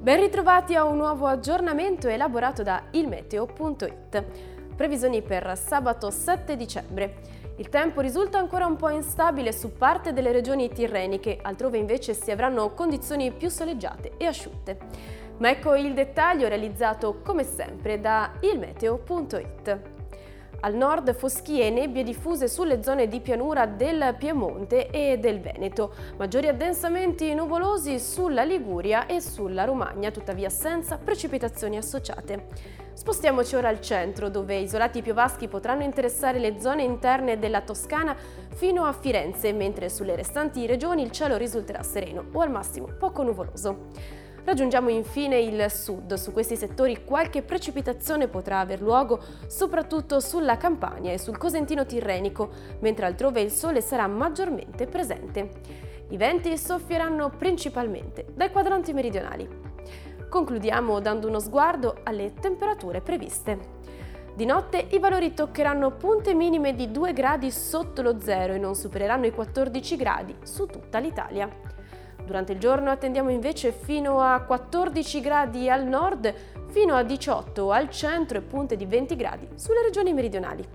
Ben ritrovati a un nuovo aggiornamento elaborato da ilmeteo.it. Previsioni per sabato 7 dicembre. Il tempo risulta ancora un po' instabile su parte delle regioni tirreniche, altrove invece si avranno condizioni più soleggiate e asciutte. Ma ecco il dettaglio realizzato come sempre da ilmeteo.it. Al nord foschie e nebbie diffuse sulle zone di pianura del Piemonte e del Veneto, maggiori addensamenti nuvolosi sulla Liguria e sulla Romagna, tuttavia senza precipitazioni associate. Spostiamoci ora al centro, dove isolati piovaschi potranno interessare le zone interne della Toscana fino a Firenze, mentre sulle restanti regioni il cielo risulterà sereno o al massimo poco nuvoloso. Raggiungiamo infine il sud. Su questi settori qualche precipitazione potrà aver luogo soprattutto sulla Campania e sul Cosentino Tirrenico, mentre altrove il sole sarà maggiormente presente. I venti soffieranno principalmente dai quadranti meridionali. Concludiamo dando uno sguardo alle temperature previste. Di notte i valori toccheranno punte minime di 2 gradi sotto lo zero e non supereranno i 14 gradi su tutta l'Italia. Durante il giorno attendiamo invece fino a 14 gradi al nord, fino a 18 al centro e punte di 20 gradi sulle regioni meridionali.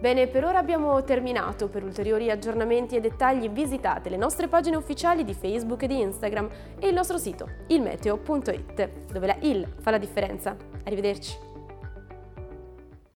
Bene, per ora abbiamo terminato. Per ulteriori aggiornamenti e dettagli visitate le nostre pagine ufficiali di Facebook e di Instagram e il nostro sito ilmeteo.it, dove la IL fa la differenza. Arrivederci.